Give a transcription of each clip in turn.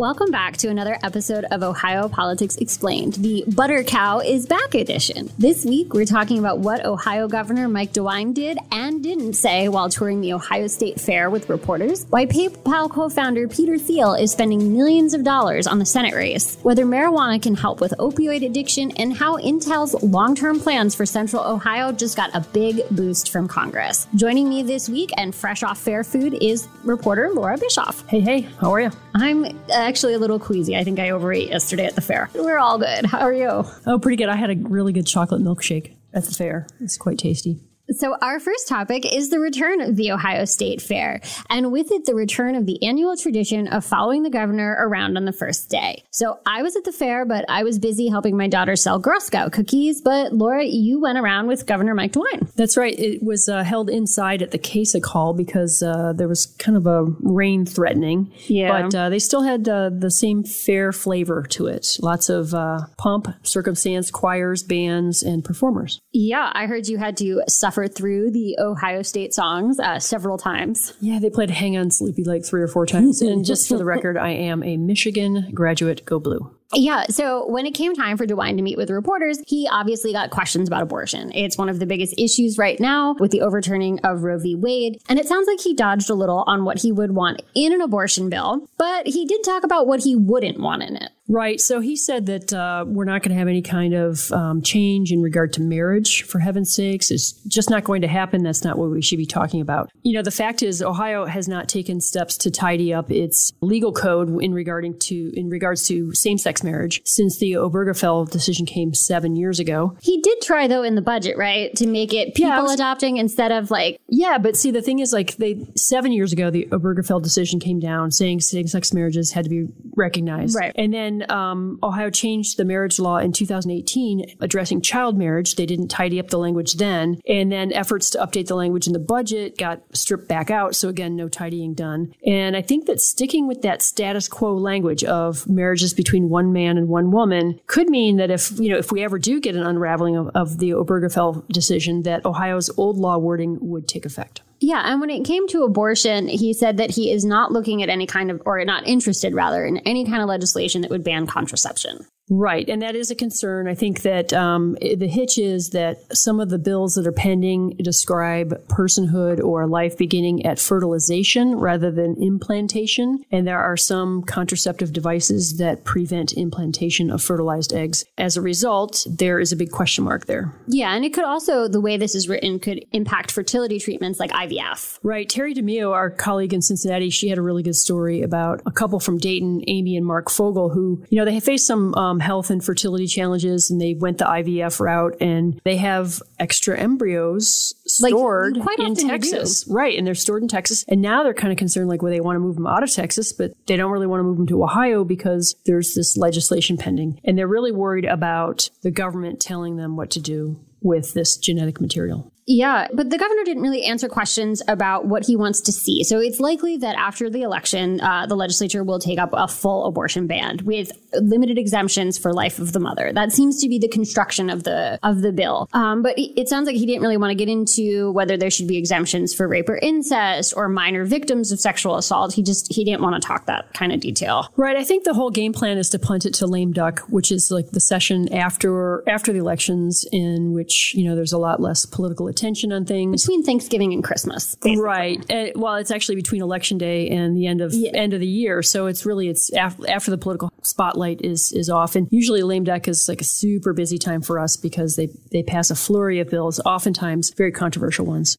Welcome back to another episode of Ohio Politics Explained, the Butter Cow is Back edition. This week, we're talking about what Ohio Governor Mike DeWine did and didn't say while touring the Ohio State Fair with reporters, why PayPal co founder Peter Thiel is spending millions of dollars on the Senate race, whether marijuana can help with opioid addiction, and how Intel's long term plans for Central Ohio just got a big boost from Congress. Joining me this week and fresh off fair food is reporter Laura Bischoff. Hey, hey, how are you? I'm uh, actually a little queasy. I think I overate yesterday at the fair. We're all good. How are you? Oh, pretty good. I had a really good chocolate milkshake at the fair. It's quite tasty. So, our first topic is the return of the Ohio State Fair, and with it, the return of the annual tradition of following the governor around on the first day. So, I was at the fair, but I was busy helping my daughter sell Girl Scout cookies. But, Laura, you went around with Governor Mike DeWine. That's right. It was uh, held inside at the Kasich Hall because uh, there was kind of a rain threatening. Yeah. But uh, they still had uh, the same fair flavor to it. Lots of uh, pomp, circumstance, choirs, bands, and performers. Yeah, I heard you had to suffer through the Ohio State songs uh, several times. Yeah, they played Hang On Sloopy like three or four times. and just for the record, I am a Michigan graduate. Go Blue. Yeah. So when it came time for DeWine to meet with reporters, he obviously got questions about abortion. It's one of the biggest issues right now with the overturning of Roe v. Wade. And it sounds like he dodged a little on what he would want in an abortion bill, but he did talk about what he wouldn't want in it. Right. So he said that uh, we're not going to have any kind of um, change in regard to marriage, for heaven's sakes. It's just not going to happen. That's not what we should be talking about. You know, the fact is, Ohio has not taken steps to tidy up its legal code in regarding to in regards to same-sex marriage since the Obergefell decision came seven years ago. He did try, though, in the budget, right, to make it people Yeah, was- adopting instead of like, Yeah, but see, the thing is, like, they seven years ago, the Obergefell decision came down saying same-sex marriages had to be recognized. Right. And then um, Ohio changed the marriage law in 2018, addressing child marriage. They didn't tidy up the language then, and then efforts to update the language in the budget got stripped back out. So again, no tidying done. And I think that sticking with that status quo language of marriages between one man and one woman could mean that if you know if we ever do get an unraveling of, of the Obergefell decision, that Ohio's old law wording would take effect. Yeah, and when it came to abortion, he said that he is not looking at any kind of, or not interested rather, in any kind of legislation that would ban contraception. Right, and that is a concern. I think that um, the hitch is that some of the bills that are pending describe personhood or life beginning at fertilization rather than implantation, and there are some contraceptive devices that prevent implantation of fertilized eggs. As a result, there is a big question mark there. Yeah, and it could also, the way this is written, could impact fertility treatments like IVF. Right. Terry DeMio, our colleague in Cincinnati, she had a really good story about a couple from Dayton, Amy and Mark Fogel, who, you know, they faced some um, health and fertility challenges and they went the IVF route and they have extra embryos Like, stored quite in Texas. Right. And they're stored in Texas. And now they're kind of concerned, like, well, they want to move them out of Texas, but they don't really want to move them to Ohio because there's this legislation pending. And they're really worried about the government telling them what to do with this genetic material. Yeah, but the governor didn't really answer questions about what he wants to see. So it's likely that after the election, uh, the legislature will take up a full abortion ban with limited exemptions for life of the mother. That seems to be the construction of the of the bill. Um, but it sounds like he didn't really want to get into whether there should be exemptions for rape or incest or minor victims of sexual assault. He just he didn't want to talk that kind of detail. Right. I think the whole game plan is to punt it to lame duck, which is like the session after after the elections, in which you know there's a lot less political attention on things. Between Thanksgiving and Christmas. basically. Right. Uh, well, it's actually between election day and the end of end of the year, so it's really it's af- after the political spotlight is is off. And usually, lame duck is like a super busy time for us because they they pass a flurry of bills, oftentimes very controversial ones.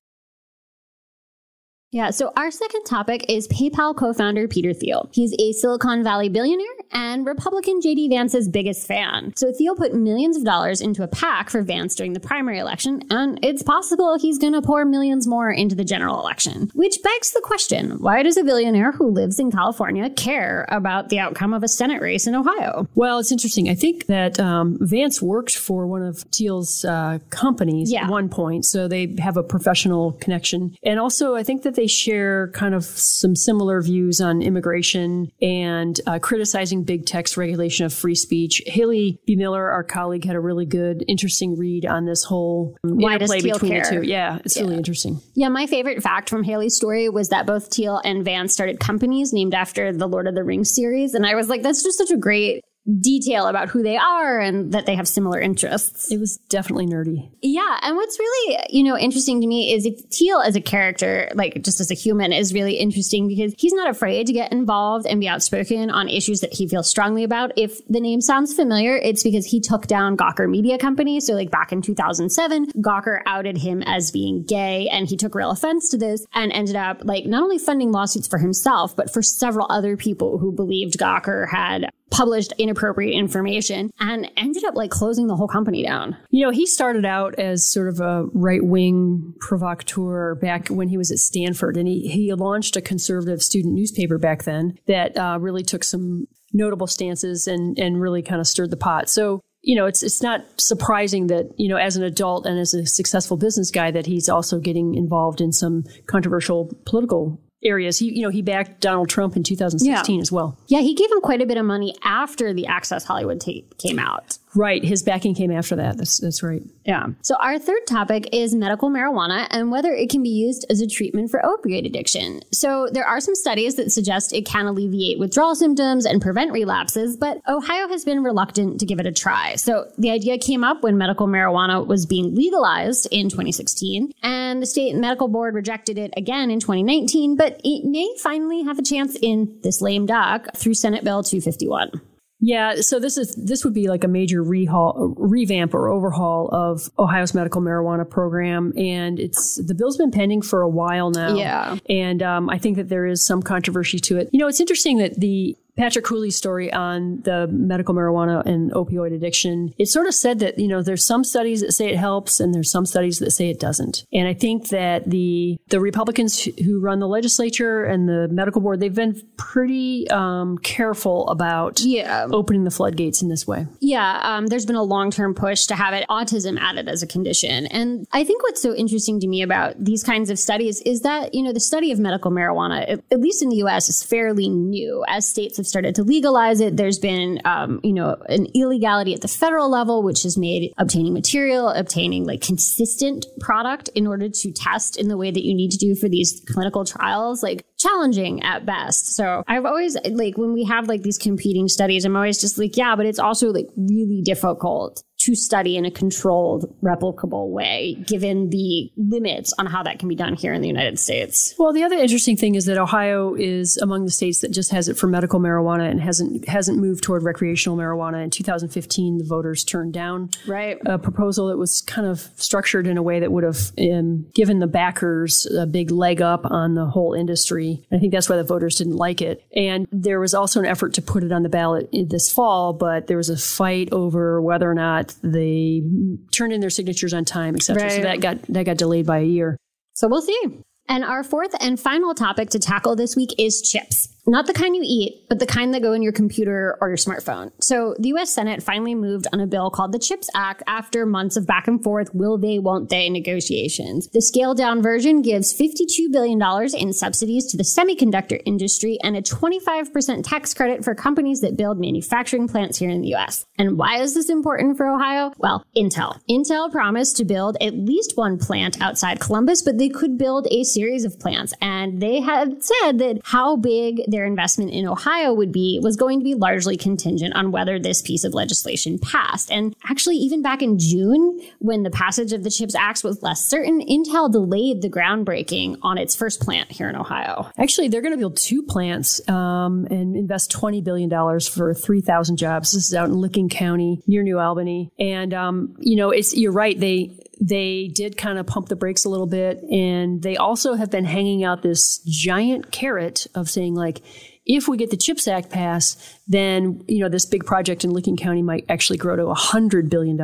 Yeah, so our second topic is PayPal co founder Peter Thiel. He's a Silicon Valley billionaire and Republican JD Vance's biggest fan. So Thiel put millions of dollars into a PAC for Vance during the primary election, and it's possible he's going to pour millions more into the general election. Which begs the question why does a billionaire who lives in California care about the outcome of a Senate race in Ohio? Well, it's interesting. I think that um, Vance worked for one of Thiel's uh, companies Yeah. at one point, so they have a professional connection. And also, I think that they they share kind of some similar views on immigration and uh, criticizing big tech's regulation of free speech. Haley BeMiller, our colleague, had a really good, interesting read on this whole Why interplay between care? the two. Yeah, it's really interesting. Yeah, my favorite fact from Haley's story was that both Thiel and Vance started companies named after the Lord of the Rings series. And I was like, that's just such a great detail about who they are and that they have similar interests. It was definitely nerdy. Yeah, and what's really, you know, interesting to me is if Thiel as a character, like just as a human, is really interesting because he's not afraid to get involved and be outspoken on issues that he feels strongly about. If the name sounds familiar, it's because he took down Gawker Media Company. So like back in 2007, Gawker outed him as being gay and he took real offense to this and ended up like not only funding lawsuits for himself, but for several other people who believed Gawker had published inappropriate information and ended up like closing the whole company down. You know, he started out as sort of a right wing provocateur back when he was at Stanford, and he, he launched a conservative student newspaper back then that uh, really took some notable stances and, and really kind of stirred the pot. So, you know, it's it's not surprising that you know, as an adult and as a successful business guy, that he's also getting involved in some controversial political areas. He, you know, he backed Donald Trump in 2016 Yeah. as well. Yeah, he gave him quite a bit of money after the Access Hollywood tape came out. Right, his backing came after that. That's that's right. Yeah. So our third topic is medical marijuana and whether it can be used as a treatment for opioid addiction. So there are some studies that suggest it can alleviate withdrawal symptoms and prevent relapses, but Ohio has been reluctant to give it a try. So the idea came up when medical marijuana was being legalized in 2016, and the state medical board rejected it again in 2019, but it may finally have a chance in this lame duck through Senate Bill 251. Yeah, so this is this would be like a major rehaul, revamp or overhaul of Ohio's medical marijuana program, and it's the bill's been pending for a while now. Yeah. and um, I think that there is some controversy to it. You know, it's interesting that the Patrick Cooley's story on the medical marijuana and opioid addiction, it sort of said that, you know, there's some studies that say it helps and there's some studies that say it doesn't. And I think that the the Republicans who run the legislature and the medical board, they've been pretty um, careful about Yeah. opening the floodgates in this way. Yeah, um, there's been a long term push to have it autism added as a condition. And I think what's so interesting to me about these kinds of studies is that, you know, the study of medical marijuana, at, at least in the US, is fairly new. As states have started to legalize it, there's been, um, you know, an illegality at the federal level, which has made obtaining material, obtaining like consistent product in order to test in the way that you need to do for these clinical trials, like challenging at best. So I've always like when we have like these competing studies, I'm always just like, yeah, but it's also like really difficult to study in a controlled, replicable way, given the limits on how that can be done here in the United States. Well, the other interesting thing is that Ohio is among the states that just has it for medical marijuana and hasn't hasn't moved toward recreational marijuana. In 2015, the voters turned down Right. a proposal that was kind of structured in a way that would have um, given the backers a big leg up on the whole industry. I think that's why the voters didn't like it. And there was also an effort to put it on the ballot this fall, but there was a fight over whether or not they turned in their signatures on time, et cetera. So that got that got delayed by a year. So we'll see. And our fourth and final topic to tackle this week is chips. Not the kind you eat, but the kind that go in your computer or your smartphone. So the US Senate finally moved on a bill called the CHIPS Act after months of back and forth, will they, won't they negotiations. The scaled down version gives $52 billion in subsidies to the semiconductor industry and a 25% tax credit for companies that build manufacturing plants here in the US. And why is this important for Ohio? Well, Intel. Intel promised to build at least one plant outside Columbus, but they could build a series of plants. And they had said that how big their investment in Ohio would be was going to be largely contingent on whether this piece of legislation passed. And actually, even back in June, when the passage of the CHIPS Act was less certain, Intel delayed the groundbreaking on its first plant here in Ohio. Actually, they're going to build two plants um, and invest $20 billion for 3,000 jobs. This is out in Licking County near New Albany. And, um, you know, it's, you're right. They, they did kind of pump the brakes a little bit. And they also have been hanging out this giant carrot of saying, like, if we get the CHIPS Act passed, then, you know, this big project in Licking County might actually grow to $100 billion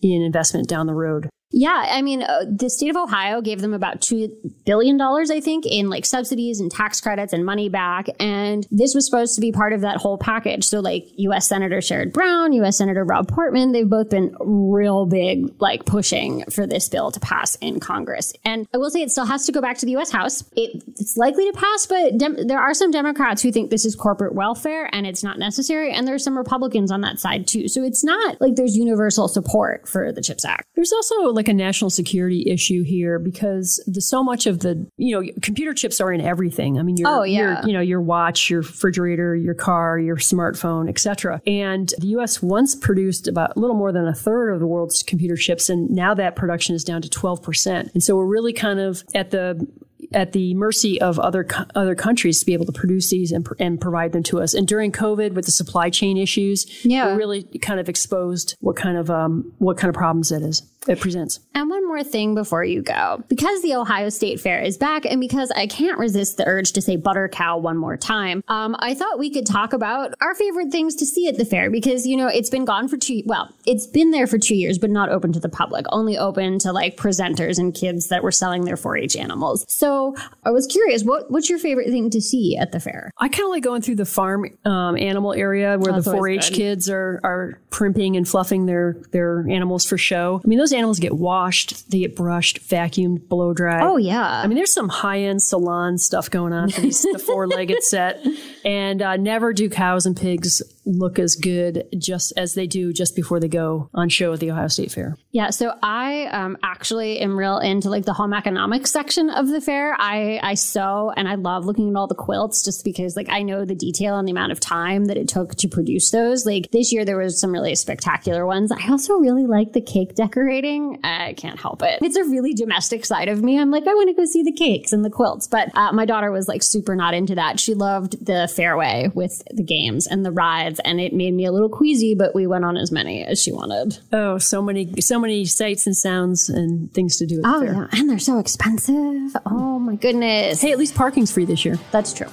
in investment down the road. Yeah, I mean, uh, the state of Ohio gave them about $2 billion, I think, in like subsidies and tax credits and money back. And this was supposed to be part of that whole package. So, like, U.S. Senator Sherrod Brown, U.S. Senator Rob Portman, they've both been real big, like, pushing for this bill to pass in Congress. And I will say it still has to go back to the U.S. House. It, it's likely to pass, but dem- there are some Democrats who think this is corporate welfare and it's not necessary. And there's some Republicans on that side, too. So, it's not like there's universal support for the CHIPS Act. There's also like a national security issue here because the, so much of the you know computer chips are in everything. I mean, your, oh yeah, your, you know your watch, your refrigerator, your car, your smartphone, etc. And the U.S. once produced about a little more than a third of the world's computer chips, and now that production is down to 12 percent. And so we're really kind of at the at the mercy of other other countries to be able to produce these and, and provide them to us. And during COVID, with the supply chain issues, yeah, really kind of exposed what kind of um, what kind of problems it is it presents. And one more thing before you go, because the Ohio State Fair is back, and because I can't resist the urge to say butter cow one more time, um, I thought we could talk about our favorite things to see at the fair because you know it's been gone for two. Well, it's been there for two years, but not open to the public, only open to like presenters and kids that were selling their 4-H animals. So I was curious, what what's your favorite thing to see at the fair? I kind of like going through the farm um, animal area where That's the 4-H kids are are primping and fluffing their their animals for show. I mean, those animals get washed, they get brushed, vacuumed, blow dried. Oh yeah. I mean, there's some high end salon stuff going on for these the four legged set, and uh, never do cows and pigs look as good just as they do just before they go on show at the Ohio State Fair. Yeah, so I um, actually am real into like the home economics section of the fair. I I sew and I love looking at all the quilts just because like I know the detail and the amount of time that it took to produce those. Like this year there was some really spectacular ones. I also really like the cake decorating. I can't help it. It's a really domestic side of me. I'm like I want to go see the cakes and the quilts, but uh, my daughter was like super not into that. She loved the fairway with the games and the rides and it made me a little queasy, but we went on as many as she wanted. Oh, so many, so many sights and sounds and things to do. oh, fair. yeah. And they're so expensive. Oh, my goodness. Hey, at least parking's free this year. That's true.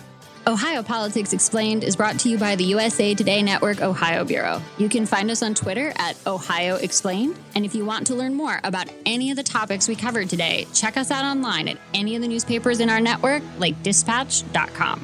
Ohio Politics Explained is brought to you by the USA Today Network Ohio Bureau. You can find us on Twitter at Ohio Explained. And if you want to learn more about any of the topics we covered today, check us out online at any of the newspapers in our network, like dispatch.com.